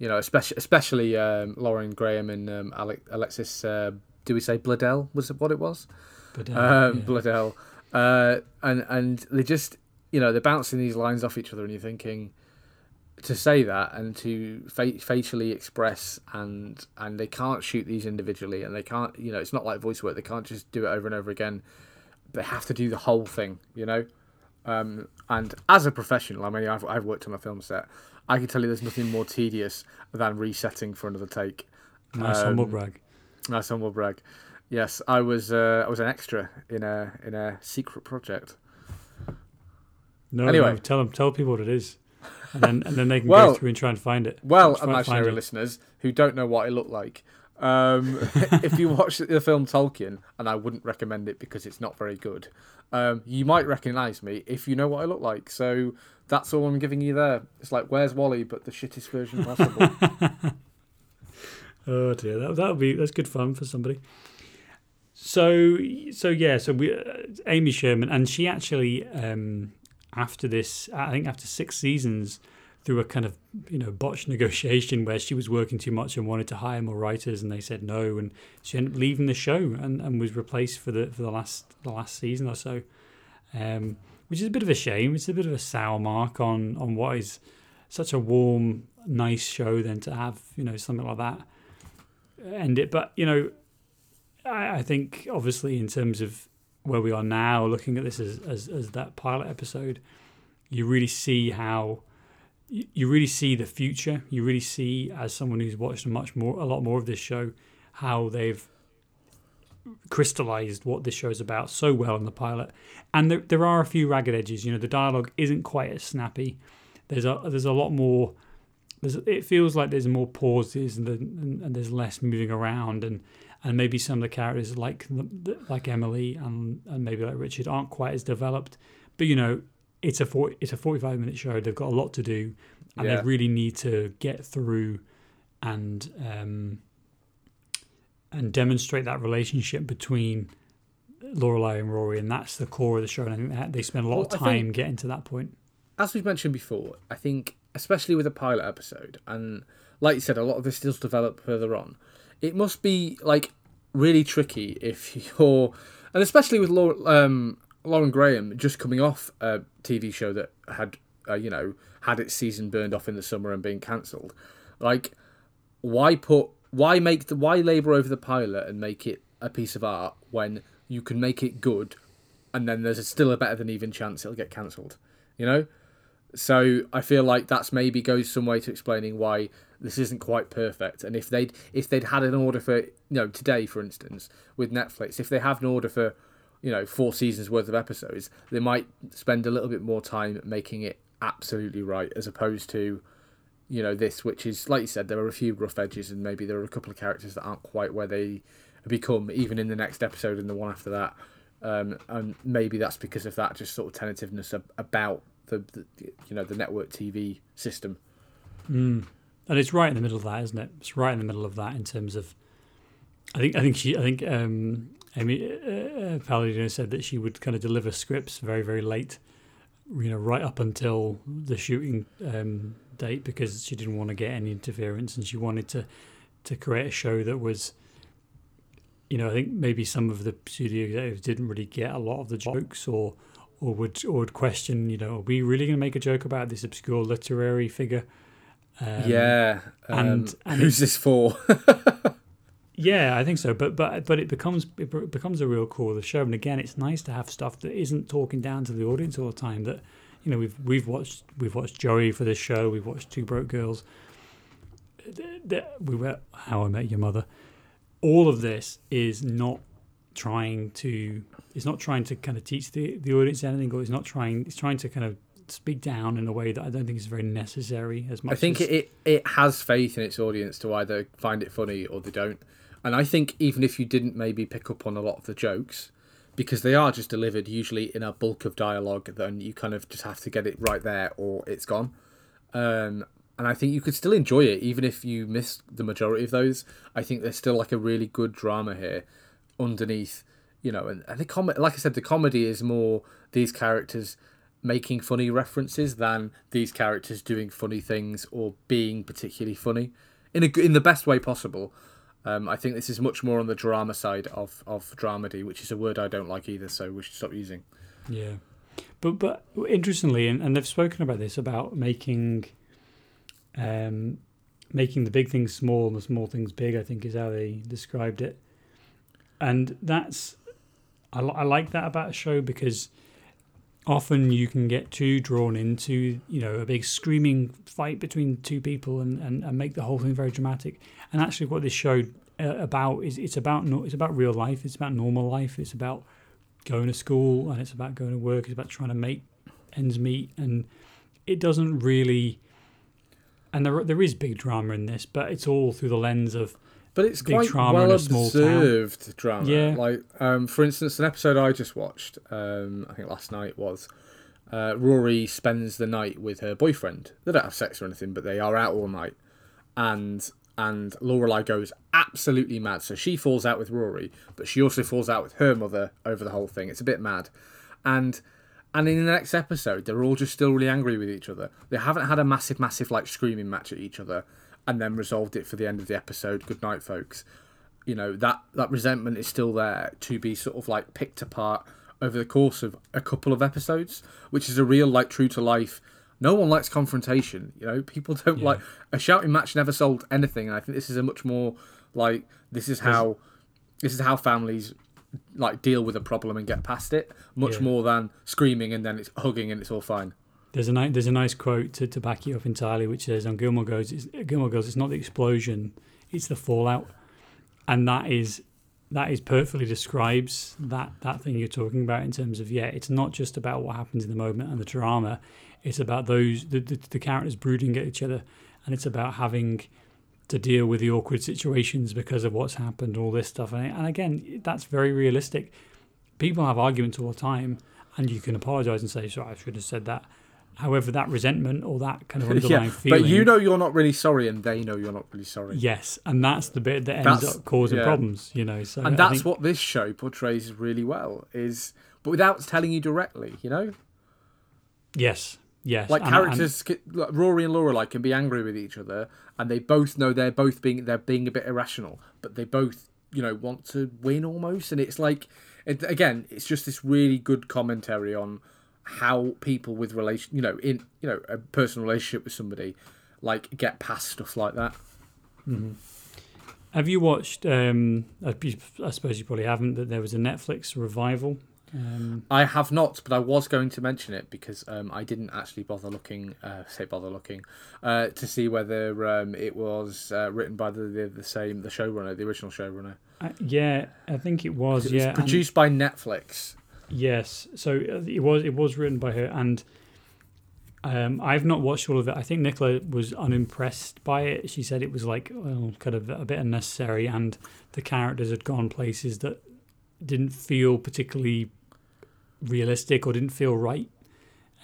Speaker 1: you know, especially especially um, Lauren Graham and um, Alexis. Uh, do we say Bledel? Was it what it was? Bledel. Um, yeah. Bledel. Uh, and and they just, you know, they're bouncing these lines off each other, and you're thinking, to say that and to fa- facially express and and they can't shoot these individually and they can't you know it's not like voice work they can't just do it over and over again they have to do the whole thing you know um, and as a professional i mean I've, I've worked on a film set. I can tell you there's nothing more tedious than resetting for another take.
Speaker 2: Nice um, humble brag.
Speaker 1: nice humble brag. Yes i was uh, i was an extra in a in a secret project.
Speaker 2: No anyway. no, tell them tell people what it is. And then and then they can well, go through and try and find it.
Speaker 1: Well, imaginary listeners who don't know what it looked like. Um, if you watch the film Tolkien, and I wouldn't recommend it because it's not very good, um, you might recognise me if you know what I look like. So that's all I'm giving you there. It's like Where's Wally, but the shittest version possible.
Speaker 2: oh dear, that that would be that's good fun for somebody. So so yeah, so we uh, Amy Sherman, and she actually um, after this, I think after six seasons, through a kind of you know botched negotiation where she was working too much and wanted to hire more writers, and they said no, and she ended up leaving the show and, and was replaced for the for the last the last season or so, um, which is a bit of a shame. It's a bit of a sour mark on on what is such a warm, nice show. Then to have you know something like that end it, but you know, I, I think obviously in terms of where we are now, looking at this as, as, as that pilot episode, you really see how you really see the future. You really see, as someone who's watched much more, a lot more of this show, how they've crystallized what this show is about so well in the pilot. And there, there are a few ragged edges. You know, the dialogue isn't quite as snappy. There's a there's a lot more. There's, it feels like there's more pauses and, and, and there's less moving around and and maybe some of the characters like like Emily and, and maybe like Richard aren't quite as developed. But you know, it's a 40, it's a 45 minute show. They've got a lot to do, and yeah. they really need to get through and um, and demonstrate that relationship between Lorelai and Rory, and that's the core of the show. And I think that they spend a lot well, of time getting to that point.
Speaker 1: As we've mentioned before, I think especially with a pilot episode, and like you said, a lot of this still develop further on it must be like really tricky if you're, and especially with Laura, um, Lauren Graham just coming off a TV show that had, uh, you know, had its season burned off in the summer and being cancelled. Like, why put, why make the, why labour over the pilot and make it a piece of art when you can make it good, and then there's still a better than even chance it'll get cancelled. You know, so I feel like that's maybe goes some way to explaining why this isn't quite perfect. And if they'd if they'd had an order for you know today, for instance, with Netflix, if they have an order for you know four seasons worth of episodes, they might spend a little bit more time making it absolutely right, as opposed to you know this, which is like you said, there are a few rough edges, and maybe there are a couple of characters that aren't quite where they become, even in the next episode and the one after that. Um, and maybe that's because of that just sort of tentativeness ab- about the, the you know the network TV system.
Speaker 2: Mm. And it's right in the middle of that, isn't it? It's right in the middle of that in terms of. I think I think she I think um, Amy uh, uh Palladino said that she would kind of deliver scripts very very late, you know, right up until the shooting um, date because she didn't want to get any interference and she wanted to to create a show that was you know, I think maybe some of the studio executives didn't really get a lot of the jokes or or would or would question, you know, are we really going to make a joke about this obscure literary figure?
Speaker 1: Um, yeah, um, and, and who's this for?
Speaker 2: yeah, I think so. But but but it becomes it becomes a real core of the show. And again, it's nice to have stuff that isn't talking down to the audience all the time. That you know we've we've watched we've watched Joey for this show. We've watched Two Broke Girls. We were How I Met Your Mother all of this is not trying to it's not trying to kind of teach the, the audience anything or it's not trying it's trying to kind of speak down in a way that I don't think is very necessary as much
Speaker 1: I think
Speaker 2: as,
Speaker 1: it it has faith in its audience to either find it funny or they don't. And I think even if you didn't maybe pick up on a lot of the jokes, because they are just delivered usually in a bulk of dialogue, then you kind of just have to get it right there or it's gone. Um, and I think you could still enjoy it even if you miss the majority of those. I think there's still like a really good drama here underneath, you know. And, and the com- like I said, the comedy is more these characters making funny references than these characters doing funny things or being particularly funny in a in the best way possible. Um, I think this is much more on the drama side of of dramedy, which is a word I don't like either, so we should stop using.
Speaker 2: Yeah, but but interestingly, and, and they've spoken about this about making um, making the big things small and the small things big. I think is how they described it, and that's I, I like that about a show because often you can get too drawn into you know a big screaming fight between two people and, and, and make the whole thing very dramatic and actually what this show uh, about is it's about it's about real life it's about normal life it's about going to school and it's about going to work it's about trying to make ends meet and it doesn't really and there there is big drama in this, but it's all through the lens of.
Speaker 1: But it's
Speaker 2: big
Speaker 1: quite well
Speaker 2: in a small
Speaker 1: observed drama.
Speaker 2: Yeah.
Speaker 1: Like, um, for instance, an episode I just watched, um, I think last night was, uh, Rory spends the night with her boyfriend. They don't have sex or anything, but they are out all night, and and Lorelai goes absolutely mad. So she falls out with Rory, but she also falls out with her mother over the whole thing. It's a bit mad, and and in the next episode, they're all just still really angry with each other. They haven't had a massive, massive like screaming match at each other, and then resolved it for the end of the episode. Good night, folks. You know that that resentment is still there to be sort of like picked apart over the course of a couple of episodes, which is a real like true to life. No one likes confrontation. You know, people don't yeah. like a shouting match. Never sold anything, and I think this is a much more like this is how this is how families like deal with a problem and get past it much yeah. more than screaming and then it's hugging and it's all fine.
Speaker 2: There's a nice, there's a nice quote to, to back you up entirely, which says on Gilmore Girls, it's, Gilmore Girls, it's not the explosion, it's the fallout, and that is that is perfectly describes that that thing you're talking about in terms of yeah, it's not just about what happens in the moment and the drama, it's about those the, the, the characters brooding at each other, and it's about having to deal with the awkward situations because of what's happened, all this stuff. And, and again, that's very realistic. People have arguments all the time, and you can apologise and say, "Sorry, I should have said that." However, that resentment or that kind of underlying
Speaker 1: yeah,
Speaker 2: feeling.
Speaker 1: But you know you're not really sorry, and they know you're not really sorry.
Speaker 2: Yes, and that's the bit that ends that's, up causing yeah. problems. You know, so
Speaker 1: and that's think, what this show portrays really well. Is but without telling you directly. You know.
Speaker 2: Yes, Yes,
Speaker 1: like and, characters, and, like Rory and Lorelai can be angry with each other, and they both know they're both being they're being a bit irrational, but they both you know want to win almost, and it's like it, again, it's just this really good commentary on how people with relation, you know, in you know a personal relationship with somebody, like get past stuff like that.
Speaker 2: Mm-hmm. Have you watched? Um, I suppose you probably haven't. That there was a Netflix revival um,
Speaker 1: I have not, but I was going to mention it because um, I didn't actually bother looking, uh, say bother looking, uh, to see whether um, it was uh, written by the, the, the same the showrunner, the original showrunner.
Speaker 2: Yeah, I think it was.
Speaker 1: It
Speaker 2: yeah,
Speaker 1: was produced by Netflix.
Speaker 2: Yes, so uh, it was it was written by her, and Um, I've not watched all of it. I think Nicola was unimpressed by it. She said it was like well, kind of a bit unnecessary, and the characters had gone places that didn't feel particularly realistic or didn't feel right.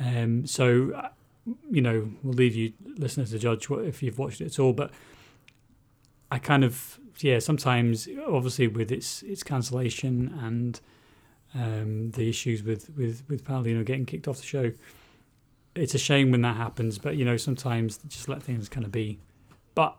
Speaker 2: Um, so, uh, you know, we'll leave you listeners to judge what, if you've watched it at all. But I kind of, yeah, sometimes obviously with its its cancellation and um, the issues with with with Palladino getting kicked off the show it's a shame when that happens, but you know sometimes just let things kind of be. But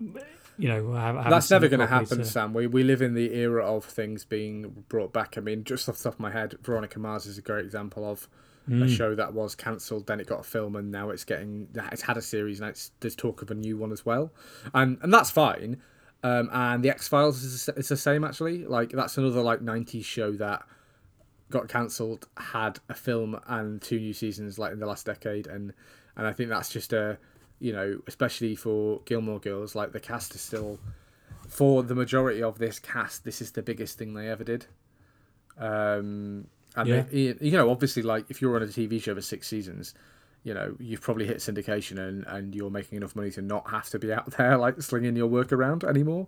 Speaker 2: you know I, I
Speaker 1: that's never going to happen, Sam. We we live in the era of things being brought back. I mean, just off the top of my head, Veronica Mars is a great example of mm. a show that was cancelled, then it got a film, and now it's getting it's had a series, and it's, there's talk of a new one as well, and and that's fine. Um, and the X Files is it's the same actually. Like that's another like '90s show that got cancelled had a film and two new seasons like in the last decade and and I think that's just a you know especially for Gilmore Girls like the cast is still for the majority of this cast this is the biggest thing they ever did um and yeah. they, you know obviously like if you're on a TV show for six seasons you know you've probably hit syndication and and you're making enough money to not have to be out there like slinging your work around anymore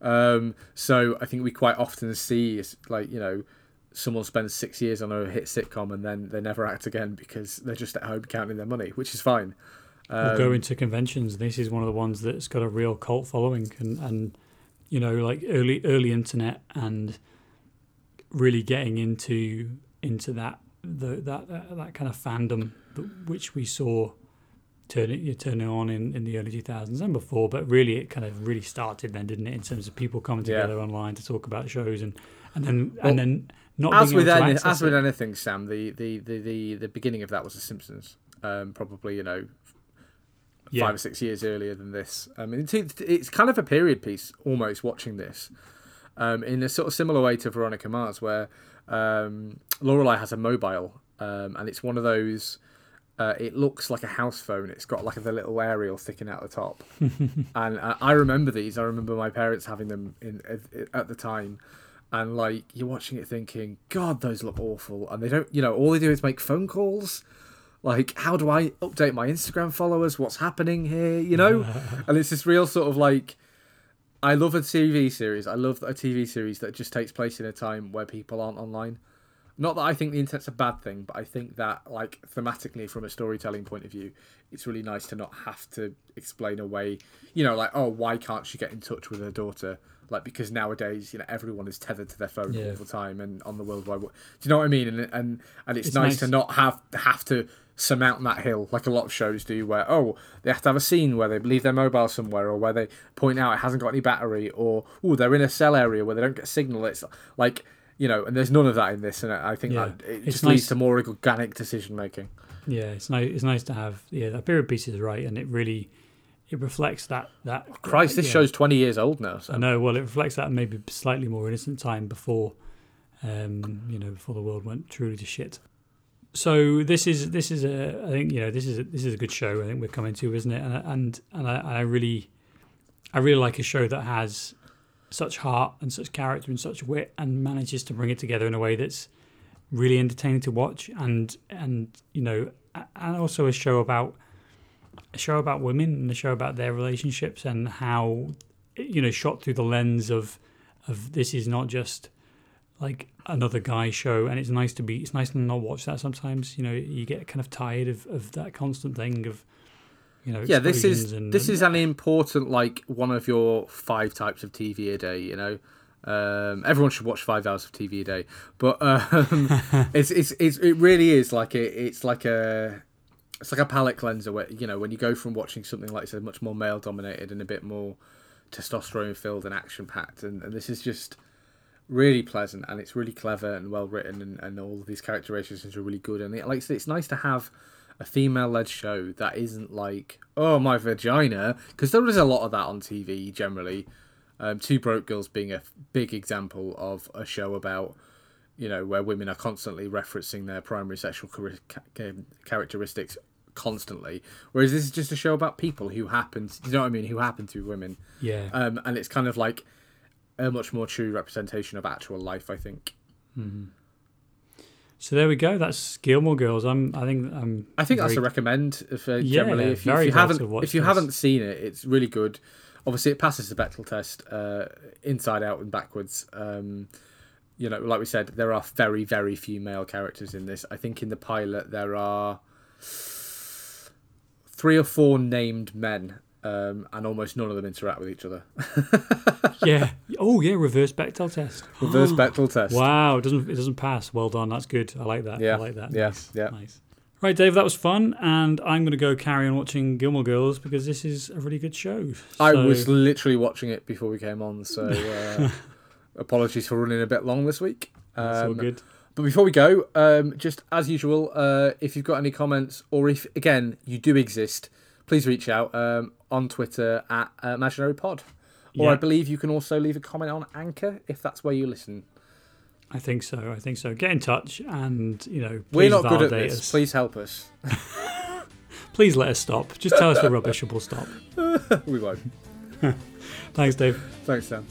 Speaker 1: um so I think we quite often see like you know someone spends six years on a hit sitcom and then they never act again because they're just at home counting their money, which is fine.
Speaker 2: Um, or go into conventions. This is one of the ones that's got a real cult following, and, and you know, like early early internet and really getting into into that the that that, that kind of fandom which we saw turning turning on in, in the early 2000s and before but really it kind of really started then didn't it in terms of people coming together yeah. online to talk about shows and and then well, and then not
Speaker 1: as with
Speaker 2: any,
Speaker 1: as with anything, Sam, the, the, the, the, the beginning of that was The Simpsons. Um, probably you know yeah. five or six years earlier than this. I mean, it's, it's kind of a period piece almost watching this, um, in a sort of similar way to Veronica Mars, where um, Lorelai has a mobile, um, and it's one of those. Uh, it looks like a house phone. It's got like the little aerial sticking out the top, and uh, I remember these. I remember my parents having them in at, at the time and like you're watching it thinking, God, those look awful, and they don't, you know, all they do is make phone calls. Like, how do I update my Instagram followers? What's happening here? You know, and it's this real sort of like, I love a TV series. I love a TV series that just takes place in a time where people aren't online. Not that I think the internet's a bad thing, but I think that, like, thematically, from a storytelling point of view, it's really nice to not have to explain away, you know, like, oh, why can't she get in touch with her daughter? Like because nowadays you know everyone is tethered to their phone yeah. all the time and on the world wide do you know what i mean and and and it's, it's nice, nice, to not have have to surmount that hill like a lot of shows do where oh they have to have a scene where they leave their mobile somewhere or where they point out it hasn't got any battery or oh they're in a cell area where they don't get signal it's like you know and there's none of that in this and i think yeah. that it it's just nice. leads to more organic decision making
Speaker 2: yeah it's nice it's nice to have yeah that period piece is right and it really it reflects that that.
Speaker 1: Oh, Christ, this yeah. show's twenty years old now. So.
Speaker 2: I know. Well, it reflects that maybe slightly more innocent time before, um, you know, before the world went truly to shit. So this is this is a I think you know this is a, this is a good show. I think we're coming to, isn't it? And and and I, I really, I really like a show that has such heart and such character and such wit and manages to bring it together in a way that's really entertaining to watch and and you know and also a show about a show about women and a show about their relationships and how you know shot through the lens of of this is not just like another guy show. And it's nice to be it's nice to not watch that sometimes. You know you get kind of tired of, of that constant thing of you know
Speaker 1: yeah this is and, this is an important like one of your five types of tv a day you know? Um, everyone should watch five hours of TV a day, but um, it's, it's it's it really is like it, it's like a it's like a palate cleanser where you know when you go from watching something like said much more male dominated and a bit more testosterone filled and action packed. And, and this is just really pleasant and it's really clever and well written and, and all of these characterizations are really good. And it, like it's nice to have a female led show that isn't like oh my vagina because there is a lot of that on TV generally. Um, Two Broke Girls being a big example of a show about you know, where women are constantly referencing their primary sexual characteristics constantly. Whereas this is just a show about people who happen, to, you know what I mean, who happen to be women.
Speaker 2: Yeah.
Speaker 1: Um, and it's kind of like a much more true representation of actual life, I think.
Speaker 2: Mm-hmm. So there we go. That's Gilmore Girls. I'm. I think. I'm.
Speaker 1: I think that's a recommend. If, uh,
Speaker 2: Yeah,
Speaker 1: generally, if you, if you haven't if you
Speaker 2: this.
Speaker 1: haven't seen it, it's really good. Obviously, it passes the Bechdel test uh, inside out and backwards. Um, you know, like we said, there are very very few male characters in this. I think in the pilot there are three or four named men, um, and almost none of them interact with each other.
Speaker 2: yeah. Oh yeah. Reverse Bechdel test.
Speaker 1: Reverse Bechdel test.
Speaker 2: Wow. It doesn't. It doesn't pass. Well done. That's good. I like that.
Speaker 1: Yeah,
Speaker 2: I like that.
Speaker 1: yeah,
Speaker 2: Nice.
Speaker 1: yeah.
Speaker 2: Nice. Right, Dave. That was fun, and I'm going to go carry on watching Gilmore Girls because this is a really good show.
Speaker 1: I was literally watching it before we came on, so uh, apologies for running a bit long this week.
Speaker 2: That's all
Speaker 1: Um,
Speaker 2: good.
Speaker 1: But before we go, um, just as usual, uh, if you've got any comments or if, again, you do exist, please reach out um, on Twitter at uh, Imaginary Pod. Or I believe you can also leave a comment on Anchor if that's where you listen.
Speaker 2: I think so. I think so. Get in touch, and you know,
Speaker 1: We're
Speaker 2: please
Speaker 1: not good at this.
Speaker 2: us.
Speaker 1: Please help us.
Speaker 2: Please let us stop. Just tell us we're rubbish, and we'll stop.
Speaker 1: we won't.
Speaker 2: Thanks, Dave.
Speaker 1: Thanks, Sam.